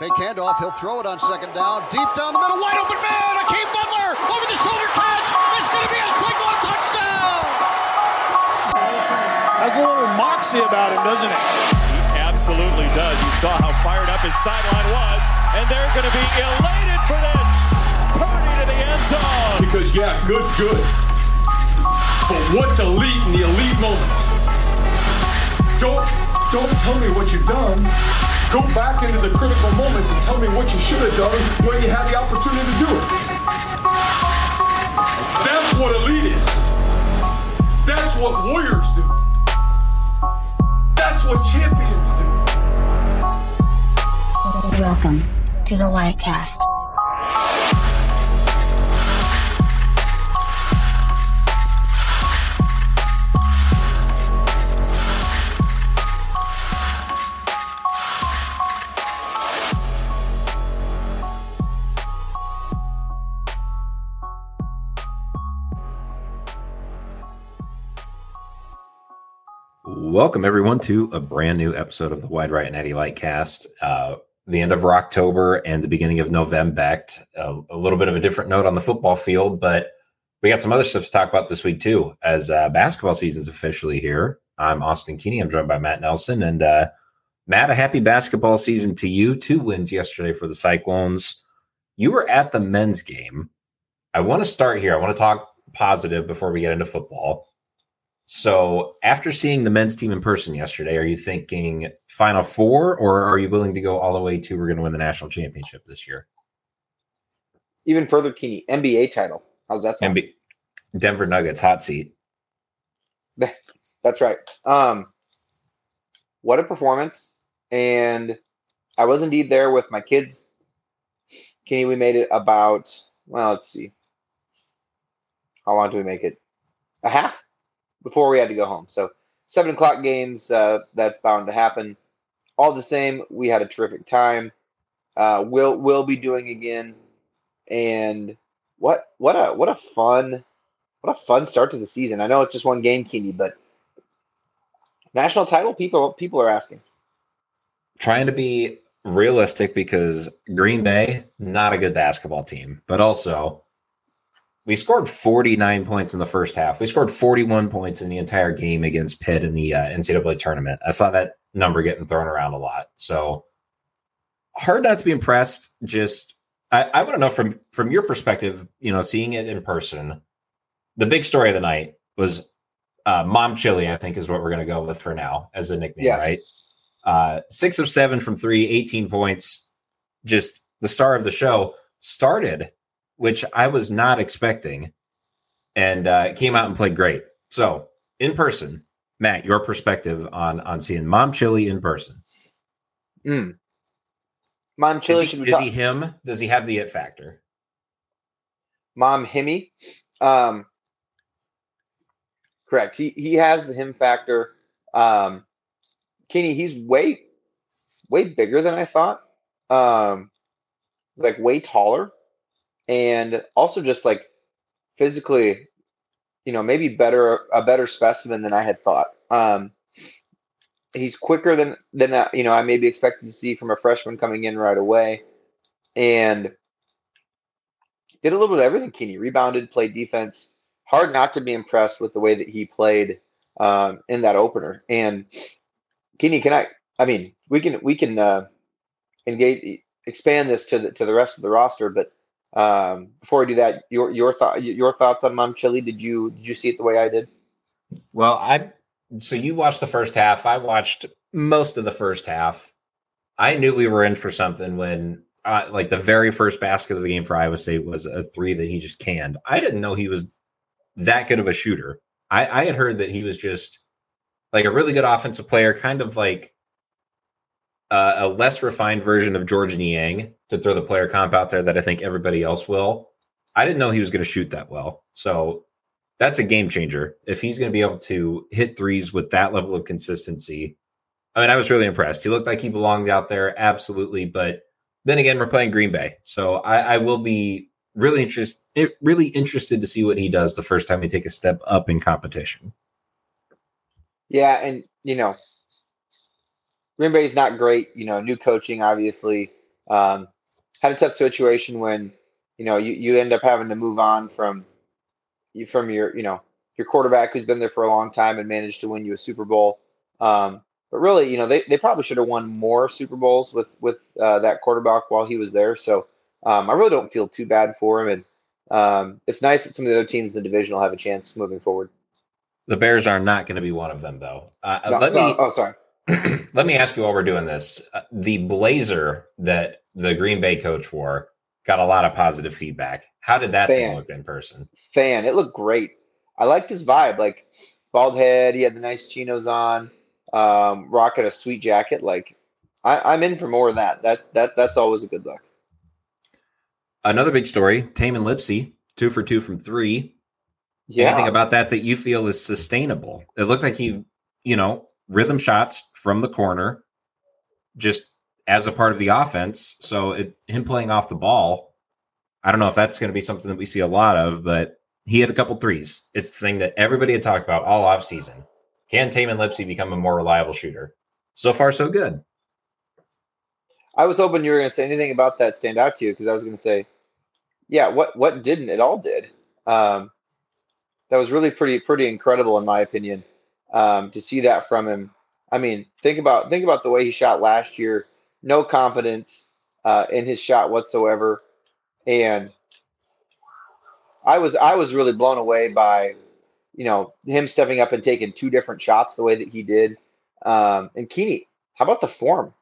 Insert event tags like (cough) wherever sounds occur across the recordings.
Fake handoff. He'll throw it on second down. Deep down the middle. Wide open man. Hakeem Butler. Over the shoulder catch. It's going to be a single touchdown. Has a little moxie about him, doesn't it? He absolutely does. You saw how fired up his sideline was, and they're going to be elated for this. Purdy to the end zone. Because, yeah, good's good. But what's elite in the elite moments? Don't, don't tell me what you've done. Go back into the critical moments and tell me what you should have done when you had the opportunity to do it. That's what elite is. That's what warriors do. That's what champions do. Welcome to the Litecast. Welcome everyone to a brand new episode of the Wide Right and Natty Lite Cast. Uh, the end of October and the beginning of November. Uh, a little bit of a different note on the football field, but we got some other stuff to talk about this week too. As uh, basketball season is officially here, I'm Austin Keeney. I'm joined by Matt Nelson, and uh, Matt, a happy basketball season to you. Two wins yesterday for the Cyclones. You were at the men's game. I want to start here. I want to talk positive before we get into football. So, after seeing the men's team in person yesterday, are you thinking Final Four, or are you willing to go all the way to we're going to win the national championship this year? Even further, Keeney, NBA title. How's that sound? MB- Denver Nuggets hot seat. (laughs) That's right. Um, what a performance! And I was indeed there with my kids. Kenny, we made it about well, let's see. How long do we make it? A half before we had to go home. So seven o'clock games, uh, that's bound to happen. All the same, we had a terrific time. Uh, we'll we'll be doing again, and what what a what a fun what a fun start to the season. I know it's just one game, Keeney, but national title people people are asking. Trying to be realistic because Green Bay not a good basketball team, but also we scored 49 points in the first half. We scored 41 points in the entire game against Pitt in the uh, NCAA tournament. I saw that number getting thrown around a lot. So hard not to be impressed. Just I, I want to know from from your perspective, you know, seeing it in person. The big story of the night was uh, Mom Chili. I think is what we're going to go with for now as a nickname, yes. right? Uh, six of seven from three, 18 points. Just the star of the show started which I was not expecting, and uh, came out and played great. So in person, Matt, your perspective on on seeing Mom Chili in person. Mm. Mom Chili is, he, is he, him? Does he have the it factor? Mom Himmy. Um, correct. He he has the him factor. Um, Kenny, he's way way bigger than I thought. Um, like way taller and also just like physically, you know, maybe better a better specimen than I had thought. Um, he's quicker than than uh, you know I maybe expected to see from a freshman coming in right away, and did a little bit of everything. Keeney rebounded, played defense. Hard not to be impressed with the way that he played um, in that opener. And Keeney, can I? I mean, we can we can uh, engage expand this to the to the rest of the roster, but um, before I do that, your your thought your thoughts on Mom Chili? Did you did you see it the way I did? Well, I so you watched the first half. I watched most of the first half. I knew we were in for something when uh, like the very first basket of the game for Iowa State was a three that he just canned. I didn't know he was that good of a shooter. I, I had heard that he was just like a really good offensive player, kind of like uh, a less refined version of Georges Niang to throw the player comp out there that I think everybody else will. I didn't know he was going to shoot that well. So that's a game changer. If he's going to be able to hit threes with that level of consistency, I mean, I was really impressed. He looked like he belonged out there, absolutely. But then again, we're playing Green Bay, so I, I will be really interested, really interested to see what he does the first time he take a step up in competition. Yeah, and you know, Green Bay is not great. You know, new coaching, obviously. Um, had a tough situation when you know you, you end up having to move on from you from your you know your quarterback who's been there for a long time and managed to win you a Super Bowl. Um, but really, you know, they, they probably should have won more Super Bowls with with uh, that quarterback while he was there. So um, I really don't feel too bad for him, and um, it's nice that some of the other teams in the division will have a chance moving forward. The Bears are not going to be one of them, though. Uh, No, let so- me oh, sorry. (clears throat) let me ask you while we're doing this. Uh, the blazer that the Green Bay coach wore got a lot of positive feedback. How did that Fan. look in person? fan. It looked great. I liked his vibe, like bald head. He had the nice chinos on, um, rocking a sweet jacket. Like I, I'm in for more of that. That that that's always a good look. Another big story: Tamin Lipsey, two for two from three. Yeah, Anything about that that you feel is sustainable? It looked like he, you know, rhythm shots from the corner, just as a part of the offense. So it, him playing off the ball, I don't know if that's going to be something that we see a lot of, but he had a couple threes. It's the thing that everybody had talked about all off season. Can Tamin Lipsey become a more reliable shooter? So far, so good. I was hoping you were going to say anything about that stand out to you because I was going to say, yeah, what what didn't it all did. Um, that was really pretty pretty incredible in my opinion um, to see that from him. I mean, think about think about the way he shot last year. No confidence uh, in his shot whatsoever, and I was I was really blown away by you know him stepping up and taking two different shots the way that he did. Um, and Keeney, how about the form?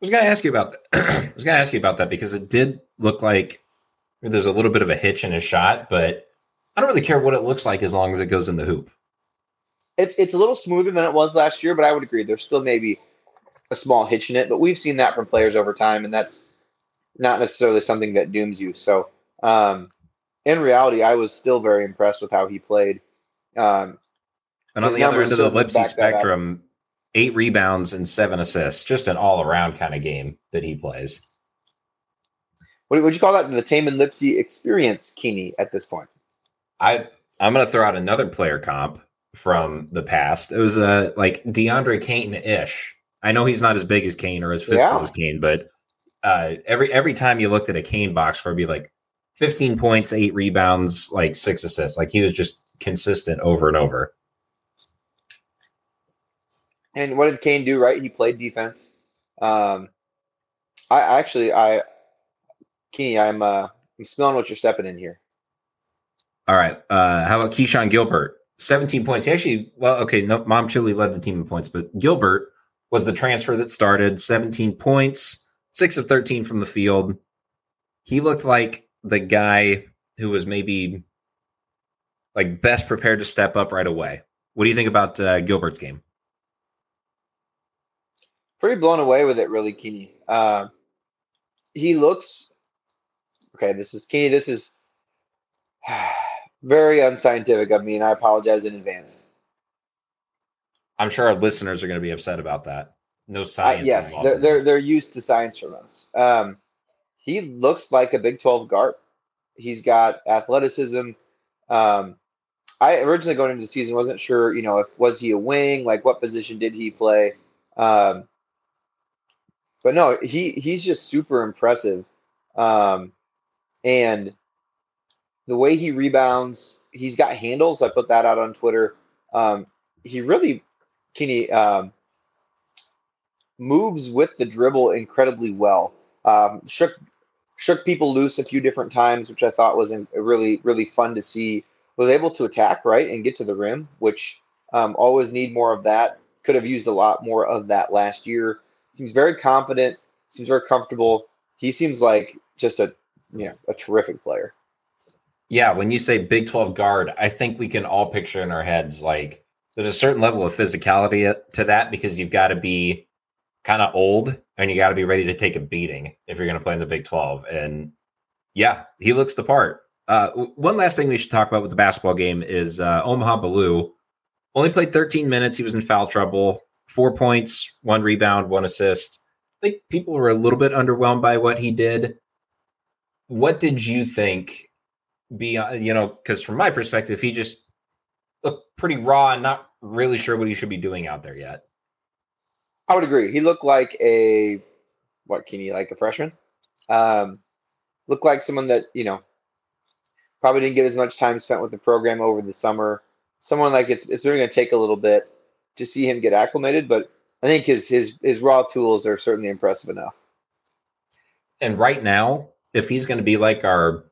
I was going to ask you about that. (clears throat) I was going to ask you about that because it did look like there's a little bit of a hitch in his shot, but I don't really care what it looks like as long as it goes in the hoop. It's it's a little smoother than it was last year, but I would agree there's still maybe a small hitch in it. But we've seen that from players over time, and that's not necessarily something that dooms you. So um, in reality, I was still very impressed with how he played. Um, And on the other end of the Lipsey back that up. spectrum, eight rebounds and seven assists, just an all around kind of game that he plays. what would you call that? The Tamin Lipsey experience, Keeney, at this point. I I'm going to throw out another player comp from the past. It was a like DeAndre Kane ish. I know he's not as big as Kane or as physical Yeah. as Kane, but uh, every every time you looked at a Kane box score, it'd be like 15 points, eight rebounds, like six assists. Like he was just consistent over and over. And what did Kane do? Right, he played defense. Um, I actually, I, Keeney, I'm uh, I'm smelling what you're stepping in here. All right. Uh, how about Keshon Gilbert? 17 points. He actually, well, okay, no, Mom Chili led the team in points, but Gilbert was the transfer that started 17 points, six of 13 from the field. He looked like the guy who was maybe like best prepared to step up right away. What do you think about uh, Gilbert's game? pretty blown away with it, really, Keeney. Uh, he looks okay. This is Keeney. This is (sighs) very unscientific of me, and I apologize in advance. I'm sure our listeners are going to be upset about that. No Uh, science. yes, they're, they're they're used to science from us. Um, he looks like a Big Twelve guard. He's got athleticism. Um, I originally going into the season wasn't sure, you know, if was he a wing, like what position did he play? Um, but no, he he's just super impressive. Um, and the way he rebounds, he's got handles. I put that out on Twitter. Um, he really, can he um, moves with the dribble incredibly well. Um, shook shook people loose a few different times, which I thought was in, really really fun to see. Was able to attack right and get to the rim, which um, always need more of that. Could have used a lot more of that last year. Seems very confident. Seems very comfortable. He seems like just a you know a terrific player. Yeah, when you say Big 12 guard, I think we can all picture in our heads like there's a certain level of physicality to that because you've got to be kind of old and you got to be ready to take a beating if you're going to play in the Big 12. And yeah, he looks the part. Uh, one last thing we should talk about with the basketball game is uh, Omaha Biliew only played 13 minutes. He was in foul trouble, four points, one rebound, one assist. I think people were a little bit underwhelmed by what he did. What did you think beyond you know because from my perspective he just looked pretty raw and not really sure what he should be doing out there yet I would agree. He looked like a what can you like a freshman? Um, looked like someone that you know probably didn't get as much time spent with the program over the summer. Someone like it's it's really going to take a little bit to see him get acclimated, but I think his his his raw tools are certainly impressive enough. And right now, if he's going to be like our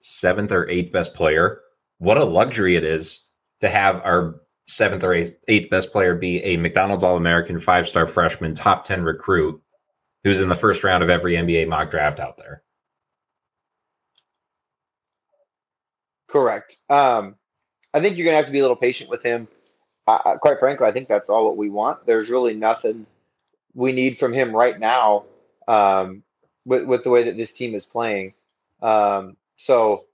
seventh or eighth best player, what a luxury it is to have our seventh or eighth, eighth best player be a McDonald's All American five star freshman, top 10 recruit who's in the first round of every NBA mock draft out there. Correct. Um, I think you're going to have to be a little patient with him. Uh, quite frankly, I think that's all what we want. There's really nothing we need from him right now um, with, with the way that this team is playing. Um, so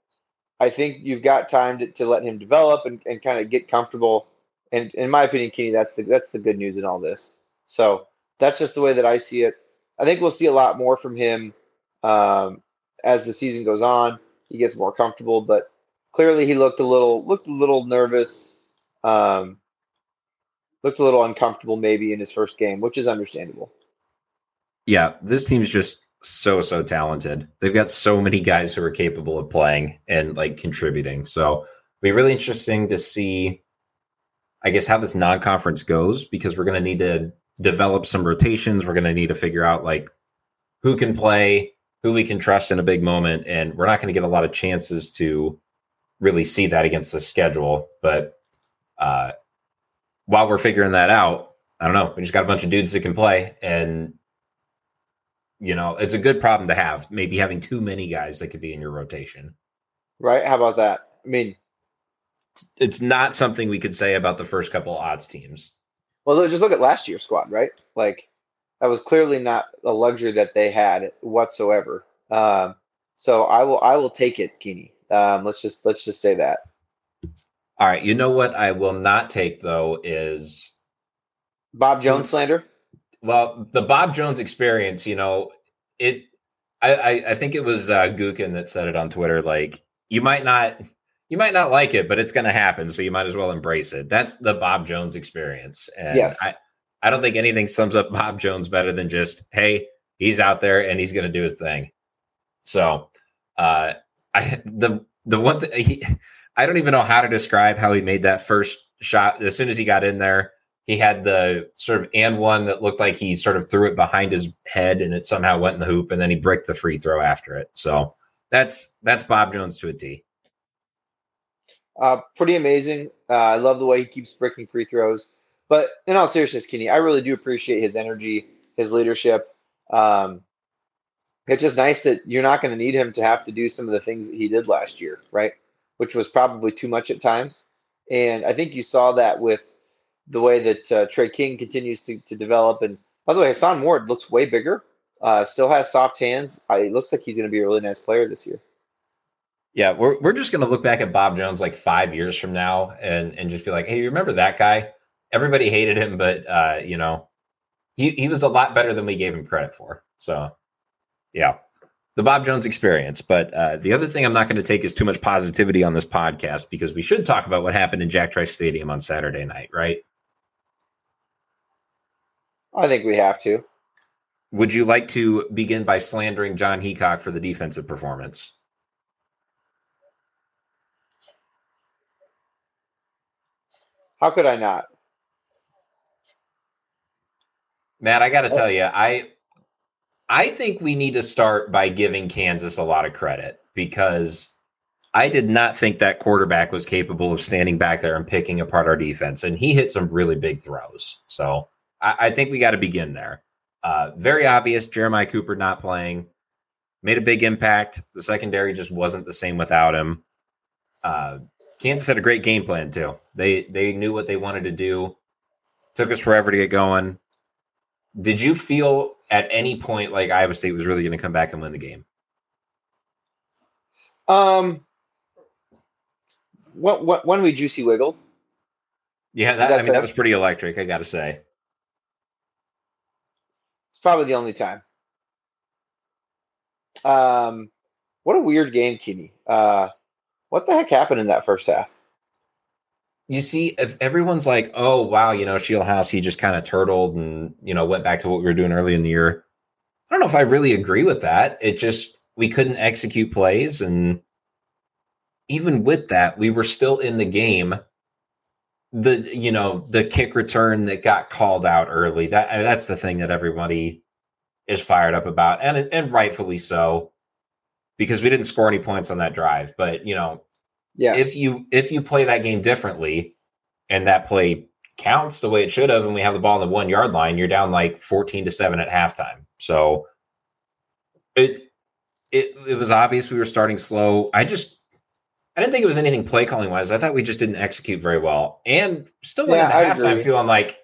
I think you've got time to, to let him develop and, and kind of get comfortable. And in my opinion, Kenny, that's the that's the good news in all this. So that's just the way that I see it. I think we'll see a lot more from him um, as the season goes on. He gets more comfortable, but clearly he looked a little looked a little nervous, um, looked a little uncomfortable maybe in his first game, which is understandable. Yeah, this team's just so so talented. They've got so many guys who are capable of playing and like contributing. So it'll be really interesting to see I guess how this non-conference goes because we're going to need to develop some rotations. We're going to need to figure out like who can play, who we can trust in a big moment and we're not going to get a lot of chances to really see that against the schedule, but uh while we're figuring that out, I don't know. We just got a bunch of dudes that can play and you know, it's a good problem to have. Maybe having too many guys that could be in your rotation. Right? How about that? I mean, it's not something we could say about the first couple odds teams. Well, just look at last year's squad, right? Like that was clearly not a luxury that they had whatsoever. Um, so I will I will take it, Keeney. Um, let's just let's just say that. All right. You know what I will not take though is Bob Jones slander. Well, the Bob Jones experience, you know, it. I I, think it was uh, Gukin that said it on Twitter. Like you might not you might not like it, but it's going to happen, so you might as well embrace it. That's the Bob Jones experience, and yes. I I don't think anything sums up Bob Jones better than just hey, he's out there and he's going to do his thing. So, uh, I the the one th- he, I don't even know how to describe how he made that first shot. As soon as he got in there, he had the sort of and one that looked like he sort of threw it behind his head and it somehow went in the hoop, and then he bricked the free throw after it. So that's that's Bob Jones to a T. Uh, pretty amazing. Uh, I love the way he keeps breaking free throws. But in all seriousness, Kenny, I really do appreciate his energy, his leadership. Um, it's just nice that you're not going to need him to have to do some of the things that he did last year, right? Which was probably too much at times. And I think you saw that with the way that uh, Tre King continues to, to develop. And by the way, Hason Ward looks way bigger, uh, still has soft hands. I, it looks like he's going to be a really nice player this year. Yeah, we're we're just gonna look back at Bob Jones like five years from now and and just be like, hey, you remember that guy? Everybody hated him, but uh, you know, he he was a lot better than we gave him credit for. So yeah. The Bob Jones experience. But uh, the other thing I'm not going to take is too much positivity on this podcast because we should talk about what happened in Jack Trice Stadium on Saturday night, right? I think we have to. Would you like to begin by slandering Jon Heacock for the defensive performance? How could I not? Matt, I got to oh. tell you, I I think we need to start by giving Kansas a lot of credit because I did not think that quarterback was capable of standing back there and picking apart our defense, and he hit some really big throws. So I, I think we got to begin there. Uh, very obvious, Jeremiah Cooper not playing made a big impact. The secondary just wasn't the same without him. Uh, Kansas had a great game plan too. They they knew what they wanted to do. Took us forever to get going. Did you feel at any point like Iowa State was really going to come back and win the game? Um, what what when we juicy wiggled? Yeah, that, I mean that was pretty electric. I got to say, probably the only time. Um, what a weird game, Kenny. Uh, what the heck happened in that first half? You see, if everyone's like, "Oh wow," you know, Scheelhaase, he just kind of turtled and you know went back to what we were doing early in the year. I don't know if I really agree with that. It just we couldn't execute plays, and even with that, we were still in the game. The you know the kick return that got called out early that uh, that's the thing that everybody is fired up about, and and rightfully so, because we didn't score any points on that drive. But you know, Yeah. if you if you play that game differently, and that play counts the way it should have, and we have the ball on the one yard line, you're down like fourteen to seven at halftime. So it it it was obvious we were starting slow. I just I didn't think it was anything play calling wise. I thought we just didn't execute very well, and still went Yeah, I into halftime feeling like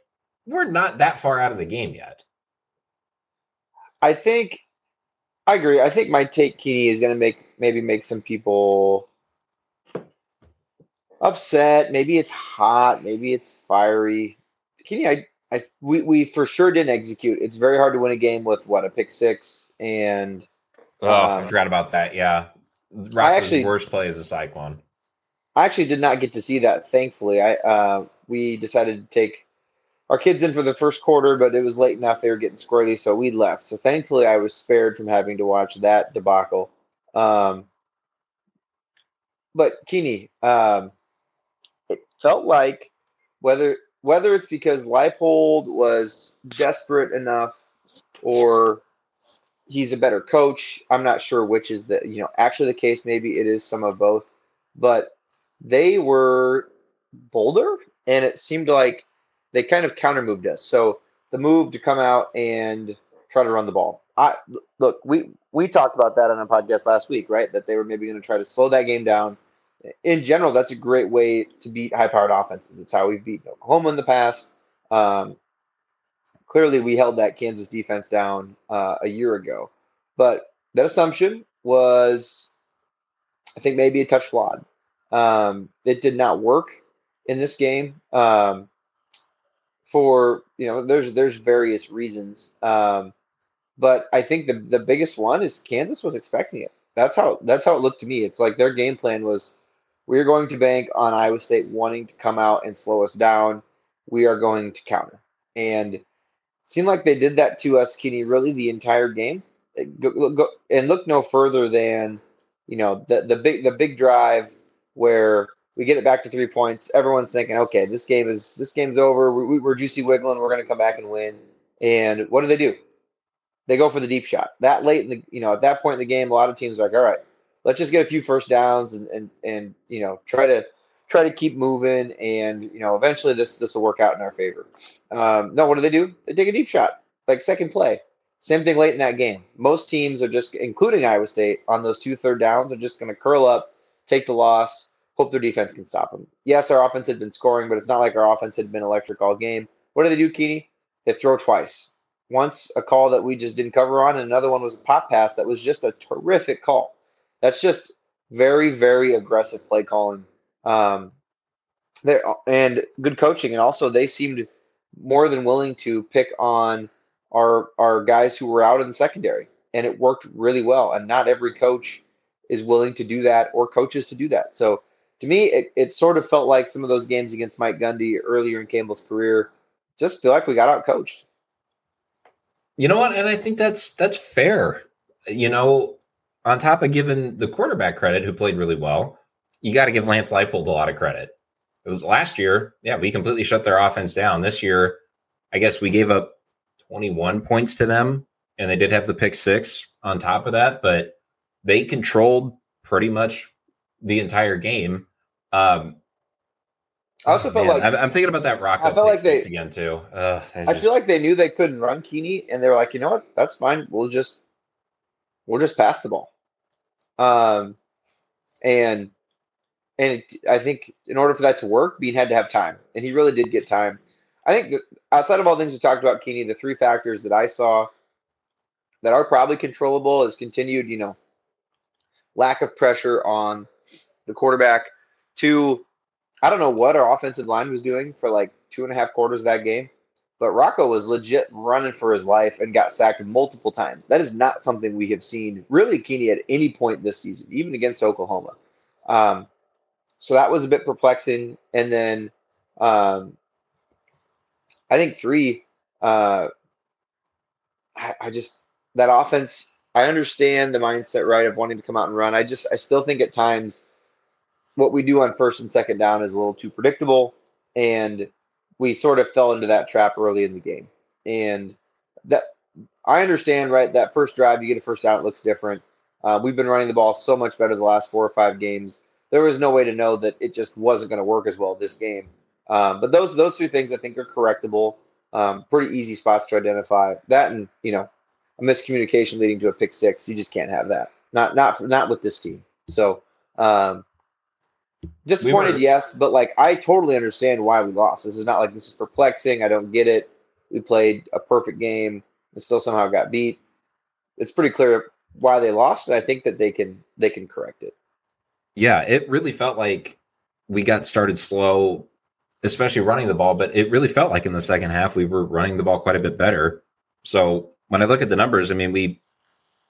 we're not that far out of the game yet. I think I agree. I think my take Keeney is going to make maybe make some people upset. Maybe it's hot. Maybe it's fiery. Keeney, I, I we, we for sure didn't execute. It's very hard to win a game with what a pick six and Oh, I Um, forgot about that. Yeah, Rock's actually- worst play is a cyclone. I actually did not get to see that. Thankfully, I uh, we decided to take our kids in for the first quarter, but it was late enough; they were getting squirrely, so we left. So thankfully, I was spared from having to watch that debacle. Um, but Keeney, um, it felt like whether whether it's because Leipold was desperate enough or he's a better coach. I'm not sure which is the you know actually the case. Maybe it is some of both, but they were bolder, and it seemed like they kind of counter moved us. So the move to come out and try to run the ball. I look, we we talked about that on a podcast last week, right? That they were maybe going to try to slow that game down. In general, that's a great way to beat high-powered offenses. It's how we've beaten Oklahoma in the past. Um, clearly, we held that Kansas defense down uh, a year ago, but that assumption was, I think, maybe a touch flawed. Um, it did not work in this game um, for you know there's there's various reasons, um, but I think the the biggest one is Kansas was expecting it. That's how that's how it looked to me. It's like their game plan was we are going to bank on Iowa State wanting to come out and slow us down. We are going to counter, and seemed like they did that to us, Kenny, really the entire game. Go, go, and look no further than you know the the big the big drive where we get it back to three points. Everyone's thinking, okay, this game is this game's over. We, we're juicy wiggling. We're going to come back and win. And what do they do? They go for the deep shot. That late in the you know at that point in the game, a lot of teams are like, all right, let's just get a few first downs and and and you know try to try to keep moving. And you know eventually this this will work out in our favor. Um, no, what do they do? They take a deep shot, like second play. Same thing late in that game. Most teams are just, including Iowa State, on those two third downs, are just going to curl up, take the loss, hope their defense can stop them. Yes, our offense had been scoring, but it's not like our offense had been electric all game. What do they do, Keeney? They throw twice. Once a call that we just didn't cover on, and another one was a pop pass that was just a terrific call. That's just very, very aggressive play calling. Um, there and good coaching, and also they seemed more than willing to pick on our our guys who were out in the secondary, and it worked really well. And not every coach is willing to do that, or coaches to do that. So to me, it, it sort of felt like some of those games against Mike Gundy earlier in Campbell's career. Just feel like we got out coached. You know what? And I think that's that's fair. You know, on top of giving the quarterback credit, who played really well, you got to give Lance Leipold a lot of credit. It was last year, yeah, we completely shut their offense down. This year, I guess we gave up 21 points to them, and they did have the pick six on top of that, but they controlled pretty much the entire game. Um, I also felt man, like I'm, I'm thinking about that Rocco I felt like they- again too. Ugh, I just- feel like they knew they couldn't run Keeney, and they were like, you know what, that's fine. We'll just we'll just pass the ball. Um, and and it, I think in order for that to work, Bean had to have time, and he really did get time. I think outside of all things we talked about, Keeney, the three factors that I saw that are probably controllable is continued, you know, lack of pressure on the quarterback. Two, I don't know what our offensive line was doing for like two and a half quarters of that game, but Rocco was legit running for his life and got sacked multiple times. That is not something we have seen really Keeney at any point this season, even against Oklahoma. Um, so that was a bit perplexing. And then um, I think three, uh, I, I just that offense. I understand the mindset, right, of wanting to come out and run. I just, I still think at times what we do on first and second down is a little too predictable, and we sort of fell into that trap early in the game. And that I understand, right? That first drive, you get a first down, it looks different. Uh, we've been running the ball so much better the last four or five games. There was no way to know that it just wasn't going to work as well this game. Um, but those those two things I think are correctable. Um, pretty easy spots to identify. That and you know a miscommunication leading to a pick six. You just can't have that. Not not not with this team. So um, disappointed, we yes, but like I totally understand why we lost. This is not like this is perplexing. I don't get it. We played a perfect game and still somehow got beat. It's pretty clear why they lost, and I think that they can they can correct it. Yeah, it really felt like we got started slow especially running the ball. But it really felt like in the second half we were running the ball quite a bit better. So when I look at the numbers, I mean we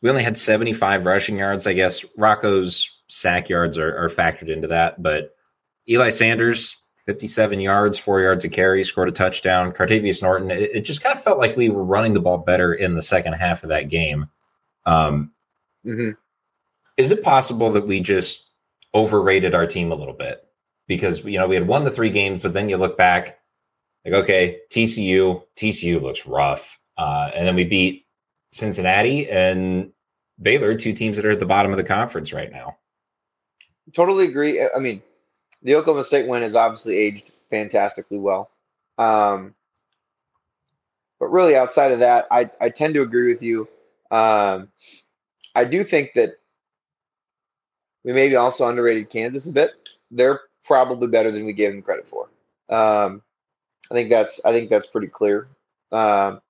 we only had 75 rushing yards. I guess Rocco's sack yards are, are factored into that, but Eli Sanders 57 yards, four yards of carry, scored a touchdown. Cartevious Norton. It, it, just kind of felt like we were running the ball better in the second half of that game. Um, mm-hmm. Is it possible that we just overrated our team a little bit? because you know we had won the three games, but then you look back, like okay, TCU, TCU looks rough, uh, and then we beat Cincinnati and Baylor, two teams that are at the bottom of the conference right now. Totally agree. I mean, the Oklahoma State win has obviously aged fantastically well. Um, but really, outside of that, I, I tend to agree with you. Um, I do think that we maybe also underrated Kansas a bit. They're probably better than we gave them credit for. Um, I think that's I think that's pretty clear. Um,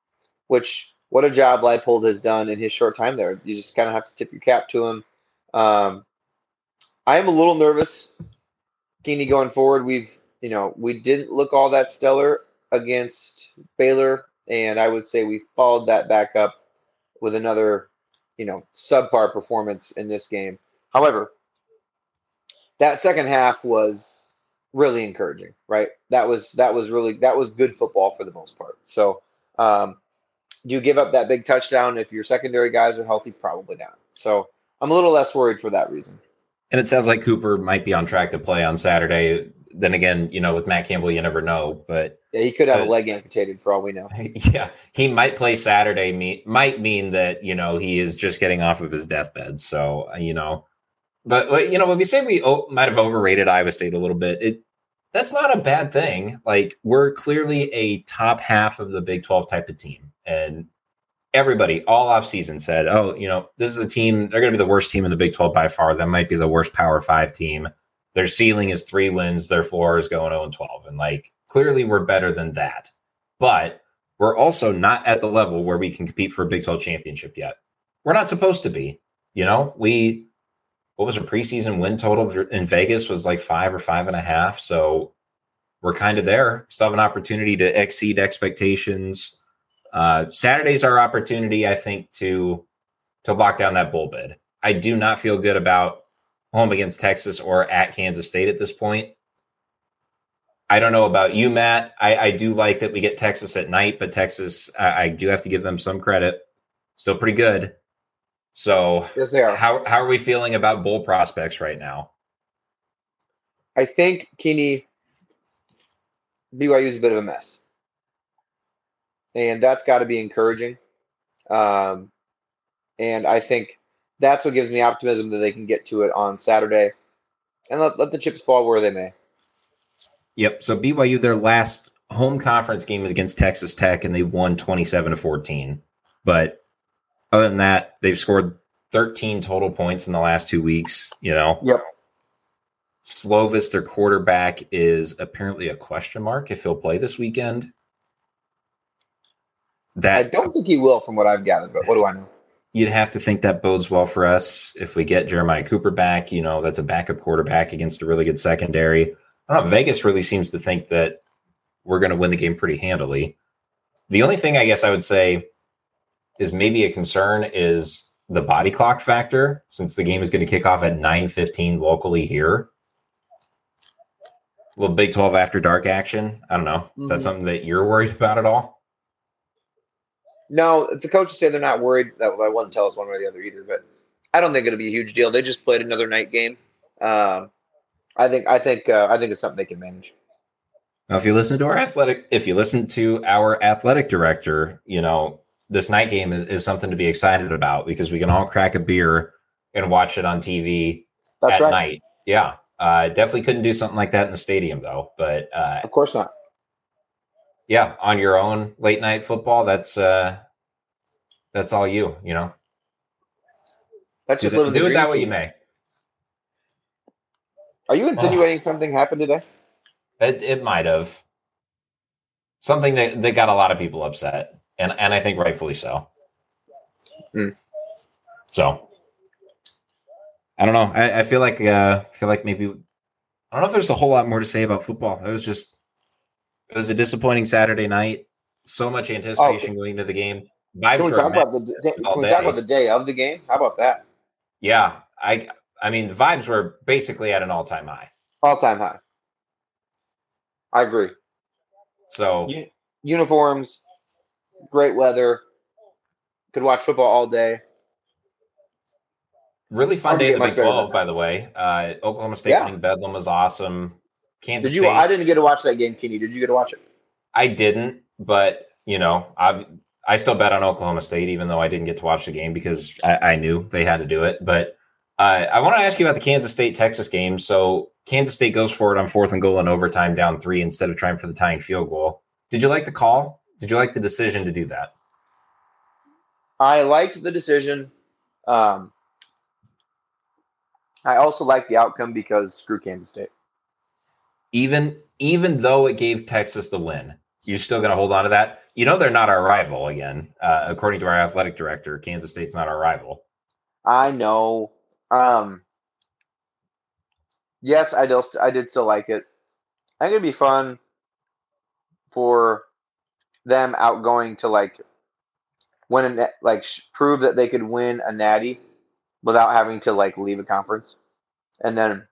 which what a job Leipold has done in his short time there. You just kind of have to tip your cap to him. Um, I am a little nervous, Keeney, going forward. We've you know we didn't look all that stellar against Baylor, and I would say we followed that back up with another you know subpar performance in this game. However, that second half was really encouraging, right? That was that was really that was good football for the most part. So, um, do you give up that big touchdown if your secondary guys are healthy? Probably not. So, I'm a little less worried for that reason. And it sounds like Cooper might be on track to play on Saturday. Then again, you know, with Matt Campbell, you never know. But yeah, he could have but, a leg amputated for all we know. (laughs) Yeah, he might play Saturday. Me might mean that you know he is just getting off of his deathbed. So you know, but you know, when we say we o- might have overrated Iowa State a little bit, it that's not a bad thing. Like we're clearly a top half of the Big 12 type of team. And everybody all off season said, "Oh, you know, this is a team, they're going to be the worst team in the Big 12 by far. That might be the worst Power 5 team. Their ceiling is 3 wins, their floor is going 0 and 12." And like clearly we're better than that. But we're also not at the level where we can compete for a Big 12 championship yet. We're not supposed to be. You know, we what was a preseason win total in Vegas was like five or five and a half. So we're kind of there. Still have an opportunity to exceed expectations. Uh, Saturday's our opportunity, I think, to to lock down that bull bid. I do not feel good about home against Texas or at Kansas State at this point. I don't know about you, Matt. I, I do like that we get Texas at night, but Texas, I, I do have to give them some credit. Still pretty good. So, yes, they are. How how are we feeling about bull prospects right now? I think Keeney BYU is a bit of a mess, and that's got to be encouraging. Um, and I think that's what gives me optimism that they can get to it on Saturday, and let let the chips fall where they may. Yep. So BYU, their last home conference game is against Texas Tech, and they won twenty-seven to fourteen. But other than that, they've scored 13 total points in the last two weeks. You know. Yep. Slovis, their quarterback, is apparently a question mark if he'll play this weekend. That I don't think he will, from what I've gathered. But what do I know? You'd have to think that bodes well for us if we get Jeremiah Cooper back. You know, that's a backup quarterback against a really good secondary. I don't know. Vegas really seems to think that we're going to win the game pretty handily. The only thing I guess I would say is maybe a concern is the body clock factor since the game is going to kick off at 9:15 locally here. Will Big 12 after dark action? I don't know. Is mm-hmm. that something that you're worried about at all? No, the coaches say they're not worried, that that wouldn't tell us one way or the other either. But I don't think it'll be a huge deal. They just played another night game. Um, I think I think uh, I think it's something they can manage. Now, if you listen to our athletic, if you listen to our athletic director, you know this night game is, is something to be excited about because we can all crack a beer and watch it on TV That's at right. night. Yeah, uh, definitely couldn't do something like that in the stadium though. But uh, Of course not. yeah, on your own late night football, that's uh, that's all you. You know, That's just it- living the do it that way you may. Are you insinuating something happened today? It, it might have something that, that got a lot of people upset, and and I think rightfully so. Hmm. So I don't know. I, I feel like uh, I feel like maybe I don't know if there's a whole lot more to say about football. It was just it was a disappointing Saturday night. So much anticipation going into the game. Vibes Can we talk about the can we talk about the day of the game? How about that? Yeah, I I mean the vibes were basically at an all time high. All time high. I agree. So U- uniforms, great weather. Could watch football all day. Really fun Hard day in the Big 12, by the way. Uh, Oklahoma State Yeah. winning Bedlam was awesome. Kansas Did you? State, I didn't get to watch that game, Kenny. Did you get to watch it? I didn't, but you know, I I still bet on Oklahoma State, even though I didn't get to watch the game because I, I knew they had to do it. But uh, I want to ask you about the Kansas State Texas game. So Kansas State goes for it on fourth and goal in overtime, down three instead of trying for the tying field goal. Did you like the call? Did you like the decision to do that? I liked the decision. Um, I also liked the outcome because screw Kansas State. Even even though it gave Texas the win, you're still going to hold on to that. You know they're not our rival again, uh, according to our athletic director. Kansas State's not our rival. I know. Um, yes, I did. I did still like it. I think it'd be fun for them outgoing to like win a like sh- prove that they could win a natty without having to like leave a conference, and then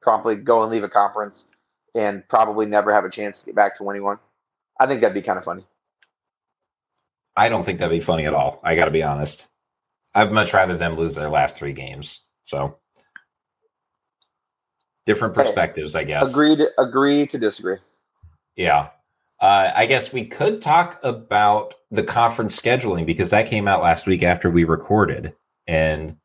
promptly go and leave a conference and probably never have a chance to get back to winning one. I think that'd be kind of funny. I don't think that'd be funny at all. I got to be honest. I'd much rather them lose their last three games. So different Hey, perspectives, I guess. Agree to agree to disagree. Yeah. Uh, I guess we could talk about the conference scheduling because that came out last week after we recorded. And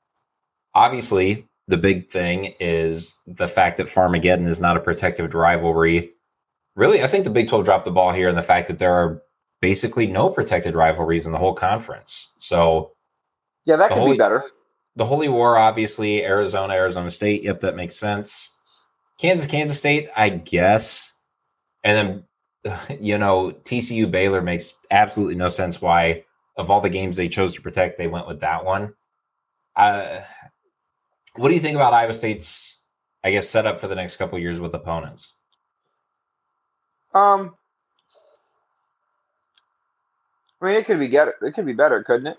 obviously, the big thing is the fact that Farmageddon is not a protected rivalry. Really, I think the Big 12 dropped the ball here in the fact that there are basically no protected rivalries in the whole conference. So Yeah, that could Holy- be better. the Holy War, obviously, Arizona, Arizona State. Yep, that makes sense. Kansas, Kansas State, I guess. And then, (laughs) you know, TCU Baylor makes absolutely no sense why, of all the games they chose to protect, they went with that one. Uh, what do you think about Iowa State's, I guess, setup for the next couple years with opponents? Um, I mean, it could be better. It could be better, couldn't it?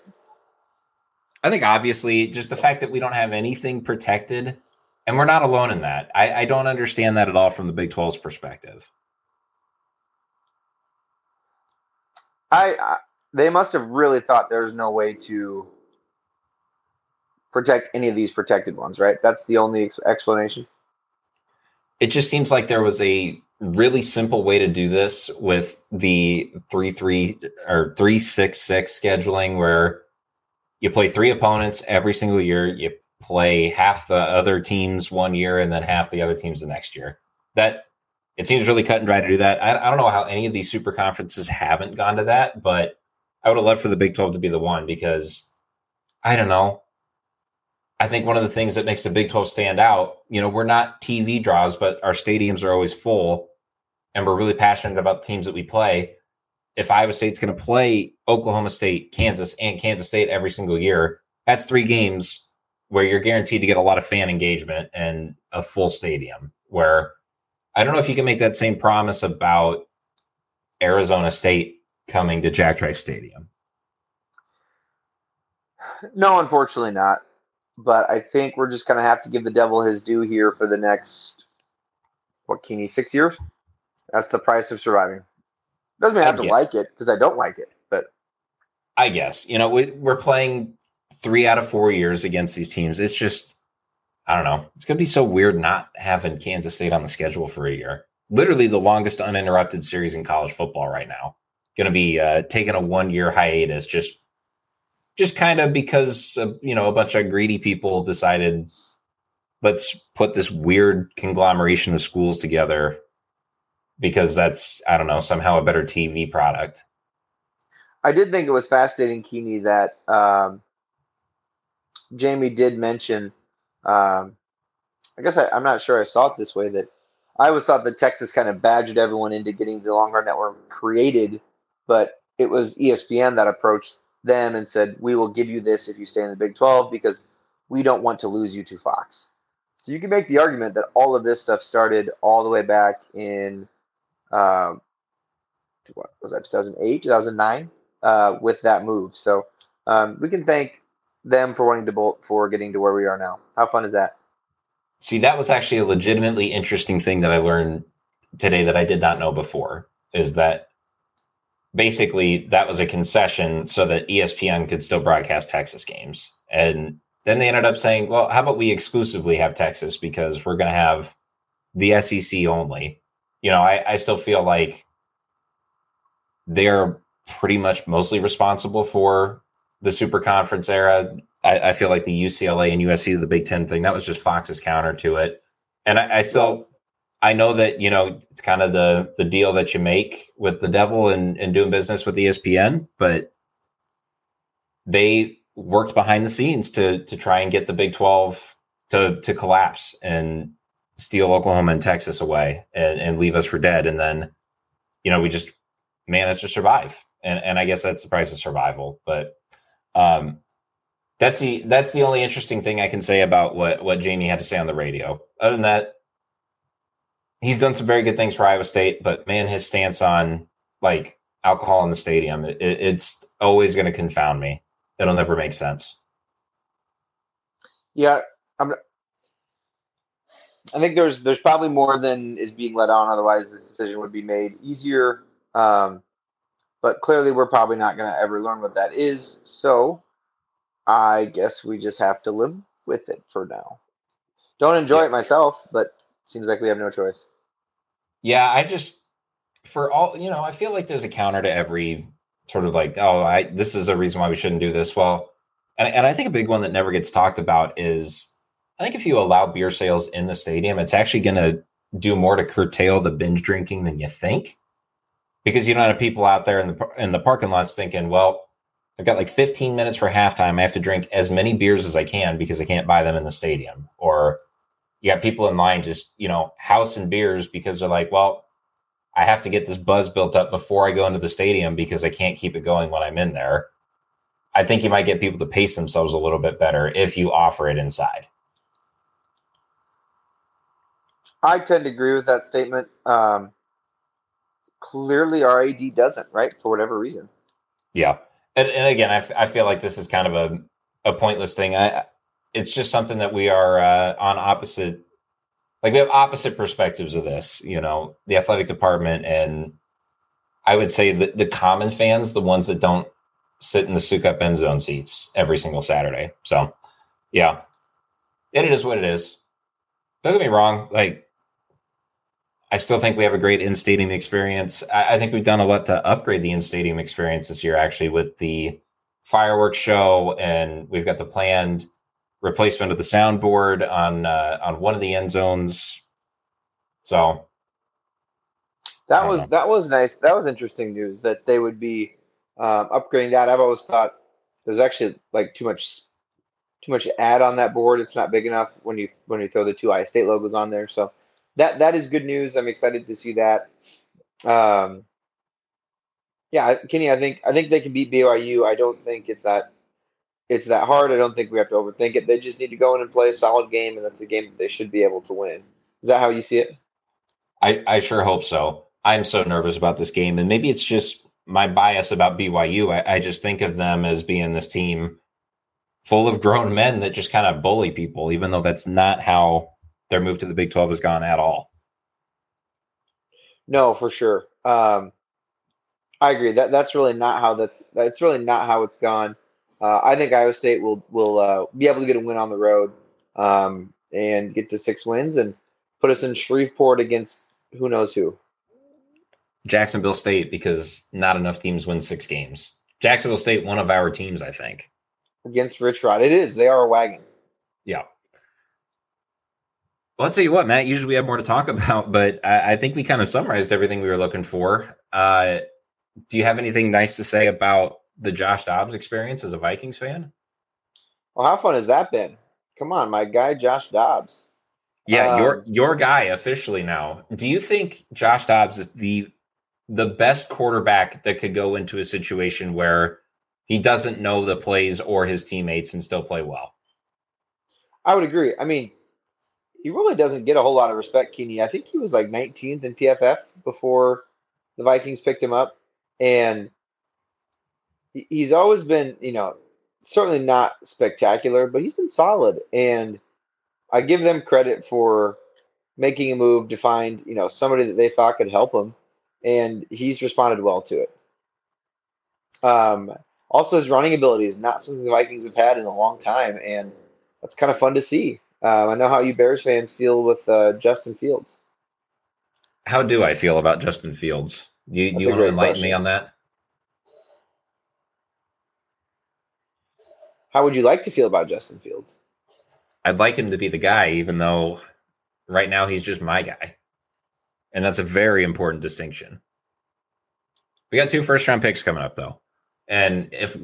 I think obviously just the fact that we don't have anything protected, and we're not alone in that. I, I don't understand that at all from the Big 12's perspective. I, I they must have really thought there's no way to protect any of these protected ones, right? That's the only ex- explanation. it just seems like there was a really simple way to do this with the three three or three six six scheduling where you play three opponents every single year you play half the other teams one year and then half the other teams the next year that it seems really cut and dry to do that i, I don't know how any of these super conferences haven't gone to that but i would have loved for the big 12 to be the one because i don't know I think one of the things that makes the Big 12 stand out, you know, we're not TV draws, but our stadiums are always full and we're really passionate about the teams that we play. If Iowa State's going to play Oklahoma State, Kansas, and Kansas State every single year, that's three games where you're guaranteed to get a lot of fan engagement and a full stadium. Where I don't know if you can make that same promise about Arizona State coming to Jack Trice Stadium. No, unfortunately not. But I think we're just gonna have to give the devil his due here for the next what Keeney six years. That's the price of surviving. Doesn't mean I have to like it because I don't like it, but I guess you know we, we're playing three out of four years against these teams. It's just I don't know. It's gonna be so weird not having Kansas State on the schedule for a year. Literally the longest uninterrupted series in college football right now. Going to be uh, taking a one year hiatus just just kind of because uh, you know a bunch of greedy people decided let's put this weird conglomeration of schools together because that's I don't know somehow a better TV product. I did think it was fascinating, Keeney, that um, Jamie did mention. Um, I guess I, am not sure I saw it this way. That I always thought that Texas kind of badgered everyone into getting the Longhorn Network created, but it was ESPN that approached them and said, "We will give you this if you stay in the Big 12 because we don't want to lose you to Fox." So you can make the argument that all of this stuff started all the way back in um, what was that 2008, 2009 uh, with that move. So um, we can thank them for wanting to bolt for getting to where we are now. How fun is that? See, that was actually a legitimately interesting thing that I learned today that I did not know before. Is that basically that was a concession so that ESPN could still broadcast Texas games. And then they ended up saying, well, how about we exclusively have Texas because we're going to have the SEC only. You know, I, I still feel like they're pretty much mostly responsible for the super conference era. I, I feel like the UCLA and USC, the Big Ten thing, that was just Fox's counter to it. And I, I still, I know that, you know, it's kind of the, the deal that you make with the devil and, and doing business with ESPN, but they worked behind the scenes to to try and get the Big 12 to to collapse and steal Oklahoma and Texas away and, and leave us for dead. And then, you know, we just managed to survive. And and I guess that's the price of survival. But um that's the that's the only interesting thing I can say about what what Jamie had to say on the radio. Other than that, he's done some very good things for Iowa State, but man, his stance on like alcohol in the stadium, it, it's always going to confound me it'll never make sense. Yeah, I'm. I think there's there's probably more than is being let on. Otherwise, this decision would be made easier. Um, but clearly, we're probably not going to ever learn what that is. So, I guess we just have to live with it for now. Don't enjoy yeah. it myself, but seems like we have no choice. Yeah, I just for all you know, I feel like there's a counter to every sort of like, oh, I this is a reason why we shouldn't do this. Well, and, and I think a big one that never gets talked about is I think if you allow beer sales in the stadium, it's actually going to do more to curtail the binge drinking than you think, because you don't have people out there in the in the parking lots thinking, well, I've got like 15 minutes for halftime. I have to drink as many beers as I can because I can't buy them in the stadium. Or you got people in line just you know house and beers because they're like, well, I have to get this buzz built up before I go into the stadium because I can't keep it going when I'm in there. I think you might get people to pace themselves a little bit better if you offer it inside. I tend to agree with that statement. Um, clearly, RAD doesn't, right? For whatever reason. Yeah. And, and again, I, f- I feel like this is kind of a, a pointless thing. I, it's just something that we are uh, on opposite like we have opposite perspectives of this, you know, the athletic department and I would say the, the common fans, the ones that don't sit in the souk up end zone seats every single Saturday. So yeah. it is what it is. Don't get me wrong, like I still think we have a great in stadium experience. I, I think we've done a lot to upgrade the in stadium experience this year, actually, with the fireworks show, and we've got the planned replacement of the soundboard on uh, on one of the end zones. So that was know. that was nice. That was interesting news that they would be um, upgrading that. I've always thought there's actually like too much too much ad on that board. It's not big enough when you when you throw the two I State logos on there. So that that is good news. I'm excited to see that. Um, yeah, Kenny, I think I think they can beat BYU. I don't think it's that it's that hard. I don't think we have to overthink it. They just need to go in and play a solid game, and that's a game that they should be able to win. Is that how you see it? I, I sure hope so. I'm so nervous about this game, and maybe it's just my bias about BYU. I, I just think of them as being this team full of grown men that just kind of bully people, even though that's not how their move to the Big 12 has gone at all. No, for sure. Um, I agree. That that's really not how that's that's really not how it's gone. Uh, I think Iowa State will will uh, be able to get a win on the road um, and get to six wins and put us in Shreveport against who knows who. Jacksonville State because not enough teams win six games. Jacksonville State, one of our teams, I think. Against Rich Rod. It is. They are a wagon. Yeah. Well, I'll tell you what, Matt. Usually we have more to talk (laughs) about, but I, I think we kind of summarized everything we were looking for. Uh, do you have anything nice to say about the Josh Dobbs experience as a Vikings fan? Well, how fun has that been? Come on, my guy, Josh Dobbs. Yeah, Um, your your guy officially now. Do you think Josh Dobbs is the the best quarterback that could go into a situation where he doesn't know the plays or his teammates and still play well? I would agree. I mean, he really doesn't get a whole lot of respect, Keeney. I think he was like 19th in PFF before the Vikings picked him up, and he's always been, you know, certainly not spectacular, but he's been solid. And I give them credit for making a move to find, you know, somebody that they thought could help him, and he's responded well to it. Um, also, his running ability is not something the Vikings have had in a long time, and that's kind of fun to see. Um, I know how you Bears fans feel with uh, Justin Fields. How do I feel about Justin Fields? You That's you want to enlighten me on that? How would you like to feel about Justin Fields? I'd like him to be the guy, even though right now he's just my guy. And that's a very important distinction. We got two first round picks coming up though. And if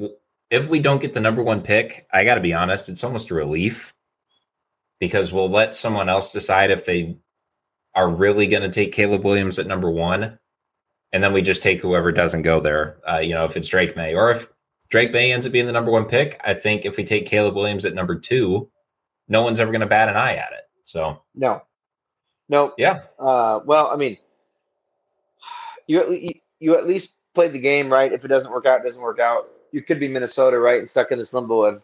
if we don't get the number one pick, I gotta be honest, it's almost a relief because we'll let someone else decide if they are really gonna take Caleb Williams at number one. And then we just take whoever doesn't go there. Uh, you know, if it's Drake Maye or if Drake Maye ends up being the number one pick, I think if we take Caleb Williams at number two, no one's ever going to bat an eye at it. So No, no. yeah, Uh, well, I mean, you at, le- you at least played the game right. If it doesn't work out, it doesn't work out. You could be Minnesota, right, and stuck in this limbo of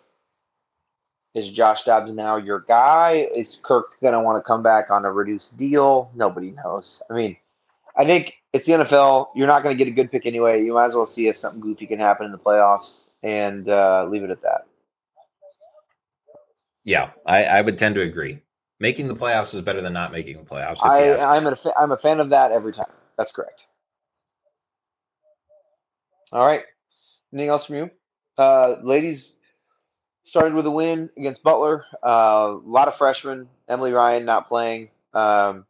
is Josh Dobbs now your guy? Is Kirk going to want to come back on a reduced deal? Nobody knows. I mean, I think it's the NFL. You're not going to get a good pick anyway. You might as well see if something goofy can happen in the playoffs and uh, leave it at that. yeah, I, I would tend to agree. Making the playoffs is better than not making the playoffs. I, I'm a fa- I'm a fan of that every time. That's correct. All right. Anything else from you, uh, ladies? Started with a win against Butler. Uh, a lot of freshmen. Emily Ryan not playing. Um,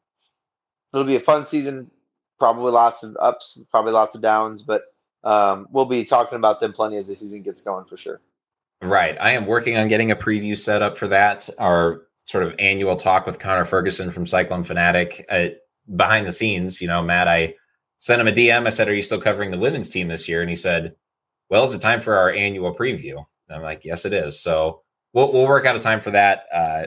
it'll be a fun season. Probably lots of ups, probably lots of downs, but um, we'll be talking about them plenty as the season gets going for sure. Right. I am working on getting a preview set up for that. Our sort of annual talk with Connor Ferguson from Cyclone Fanatic. Uh, behind the scenes, you know, Matt, I sent him a DM. I said, Are you still covering the women's team this year? And he said, Well, is it time for our annual preview? And I'm like, Yes, it is. So we'll, we'll work out a time for that. Uh,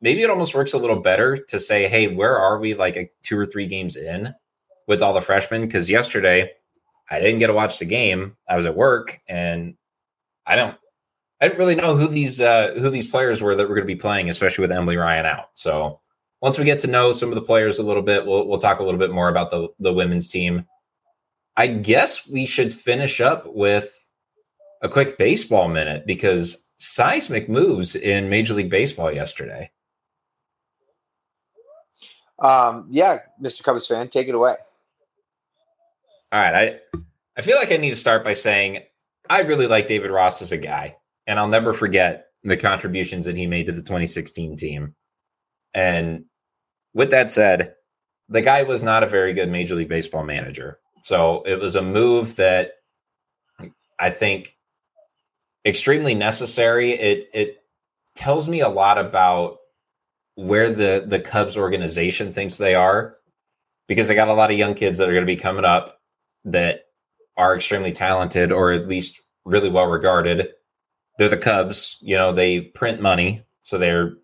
maybe it almost works a little better to say, Hey, where are we like a, two or three games in with all the freshmen? Because yesterday I didn't get to watch the game. I was at work and I don't I didn't really know who these uh, who these players were that were going to be playing, especially with Emily Ryan out. So once we get to know some of the players a little bit, we'll we'll talk a little bit more about the the women's team. I guess we should finish up with a quick baseball minute because seismic moves in Major League Baseball yesterday. Um, yeah, Mr. Cubs fan, take it away. All right, I I feel like I need to start by saying I really like David Ross as a guy, and I'll never forget the contributions that he made to the 2016 team. And with that said, the guy was not a very good Major League Baseball manager. So it was a move that I think extremely necessary. It it tells me a lot about where the the Cubs organization thinks they are because they got a lot of young kids that are going to be coming up that are extremely talented or at least really well regarded. They're the Cubs, you know, they print money, so they're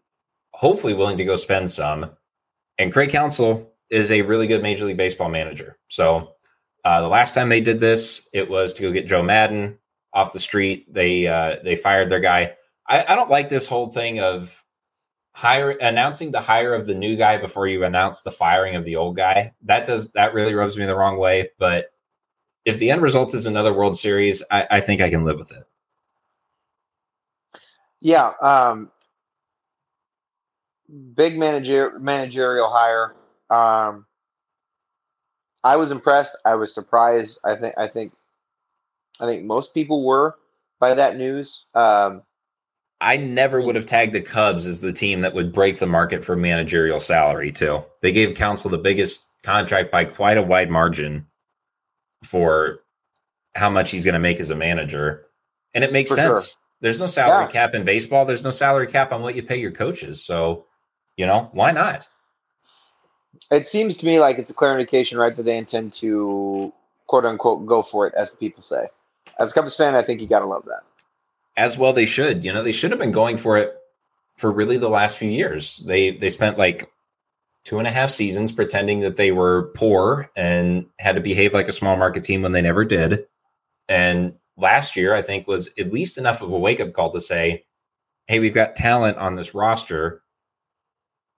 hopefully willing to go spend some. And Craig Counsell is a really good Major League Baseball manager. So uh, the last time they did this, it was to go get Joe Maddon off the street. They uh, they fired their guy. I, I don't like this whole thing of hire announcing the hire of the new guy before you announce the firing of the old guy. That does that really rubs me the wrong way. But if the end result is another World Series, I, I think I can live with it. Yeah, um, big manager managerial hire. Um, I was impressed. I was surprised. I think. I think. I think most people were by that news. Um, I never would have tagged the Cubs as the team that would break the market for managerial salary, too. They gave Counsell the biggest contract by quite a wide margin for how much he's going to make as a manager. And it makes For sense. sure. There's no salary Yeah. cap in baseball. There's no salary cap on what you pay your coaches. So, you know, why not? it seems to me like it's a clear indication, right, that they intend to quote unquote go for it, as the people say. As a Cubs fan, I think you got to love that. As well, they should. You know, they should have been going for it for really the last few years. They they spent like two and a half seasons pretending that they were poor and had to behave like a small market team when they never did. And last year, I think, was at least enough of a wake up call to say, hey, we've got talent on this roster.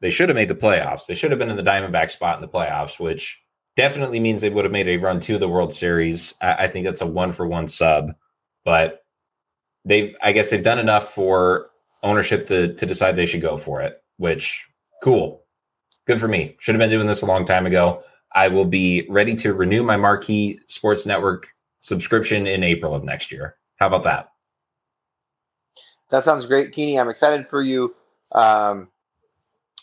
They should have made the playoffs. They should have been in the Diamondback spot in the playoffs, which definitely means they would have made a run to the World Series. I, I think that's a one for one sub, but they've, I guess, they've done enough for ownership to to decide they should go for it. Which cool, good for me. Should have been doing this a long time ago. I will be ready to renew my Marquee Sports Network subscription in April of next year. How about that? That sounds great, Keeney. I'm excited for you. Um,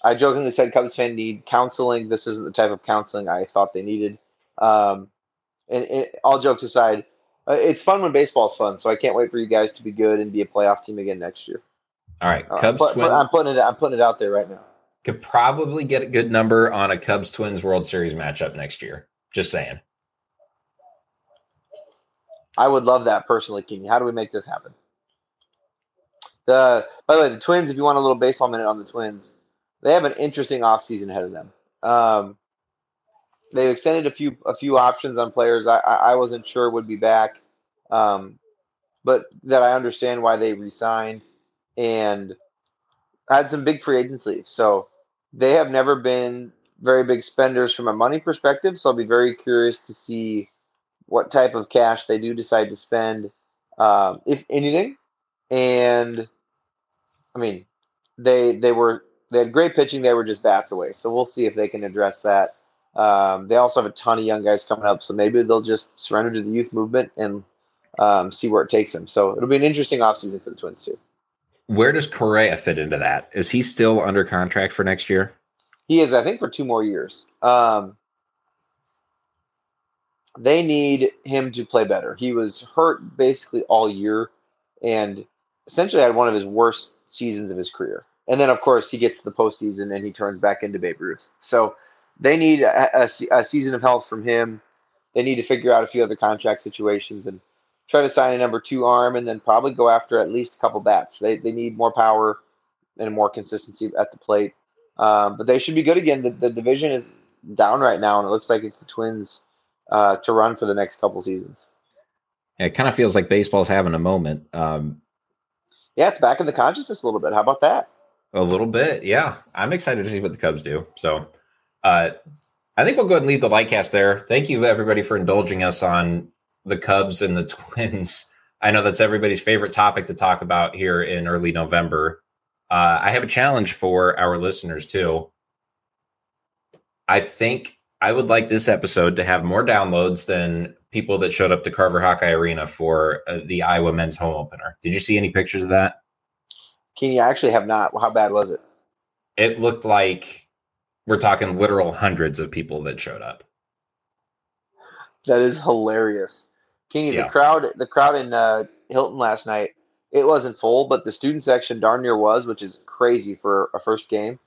I jokingly said Cubs fan need counseling. This isn't the type of counseling I thought they needed. Um, and, and all jokes aside, uh, it's fun when baseball's fun. So I can't wait for you guys to be good and be a playoff team again next year. All right, Uh, Cubs but Twins I'm putting it. I'm putting it out there right now. could probably get a good number on a Cubs Twins World Series matchup next year. Just saying. I would love that personally, Keeney. How do we make this happen? The by the way, the Twins. If you want a little baseball minute on the Twins, they have an interesting offseason ahead of them. Um, they've extended a few a few options on players I I, wasn't sure would be back, um, but that I understand why they resigned and had some big free leave. So they have never been very big spenders from a money perspective. So I'll be very curious to see what type of cash they do decide to spend, um, if anything. And I mean, they they were they had great pitching. They were just bats away. So we'll see if they can address that. Um, they also have a ton of young guys coming up, so maybe they'll just surrender to the youth movement and um, see where it takes them. So it'll be an interesting offseason for the Twins too. Where does Correa fit into that? Is he still under contract for next year? He is, I think, for two more years. Um, they need him to play better. He was hurt basically all year and essentially had one of his worst seasons of his career. And then, of course, he gets to the postseason and he turns back into Babe Ruth. So they need a, a a season of health from him. They need to figure out a few other contract situations and try to sign a number two arm and then probably go after at least a couple bats. They, they need more power and more consistency at the plate. Um, but they should be good again. The, the division is down right now, and it looks like it's the Twins uh, to run for the next couple seasons. It kind of feels like baseball's having a moment. Um, Yeah, it's back in the consciousness a little bit. How about that? A little bit, yeah. I'm excited to see what the Cubs do. So, uh, I think we'll go ahead and leave the Litecast there. Thank you, everybody, for indulging us on the Cubs and the (laughs) Twins. I know that's everybody's favorite topic to talk about here in early November. Uh, I have a challenge for our listeners too. I think I would like this episode to have more downloads than people that showed up to Carver Hawkeye Arena for uh, the Iowa men's home opener. Did you see any pictures of that? Keeney, I actually have not. How bad was it? It looked like we're talking literal hundreds of people that showed up. That is hilarious. Keeney, Yeah. the crowd, the crowd in uh, Hilton last night, it wasn't full, but the student section darn near was, which is crazy for a first game.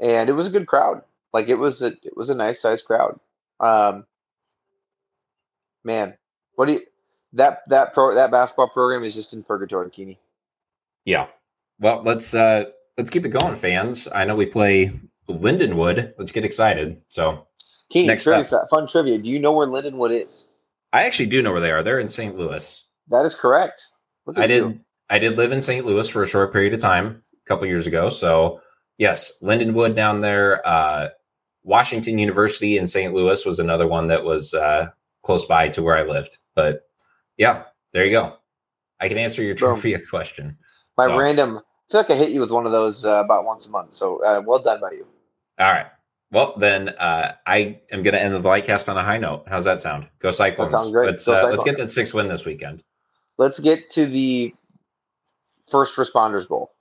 And it was a good crowd. Like it was a, it was a nice sized crowd. Um, man, what do you? That that pro that basketball program is just in purgatory, Keeney. Yeah. Well, let's uh let's keep it going, fans. I know we play Lindenwood. Let's get excited. So Keeney, Next trivia, fun trivia. Do you know where Lindenwood is? I actually do know where they are. They're in St. Louis. That is correct. I you. did I did live in St. Louis for a short period of time a couple years ago. So yes, Lindenwood down there. Uh Washington University in St. Louis was another one that was uh close by to where I lived. But yeah, there you go. I can answer your trivia (laughs) question. My So- random. I feel like I hit you with one of those uh, about once a month. So uh, well done by you. All right. Well, then uh, I am going to end the Litecast on a high note. How's that sound? Go Cyclones. That sounds great. Let's, uh, let's get that six win this weekend. Let's get to the first responders bowl.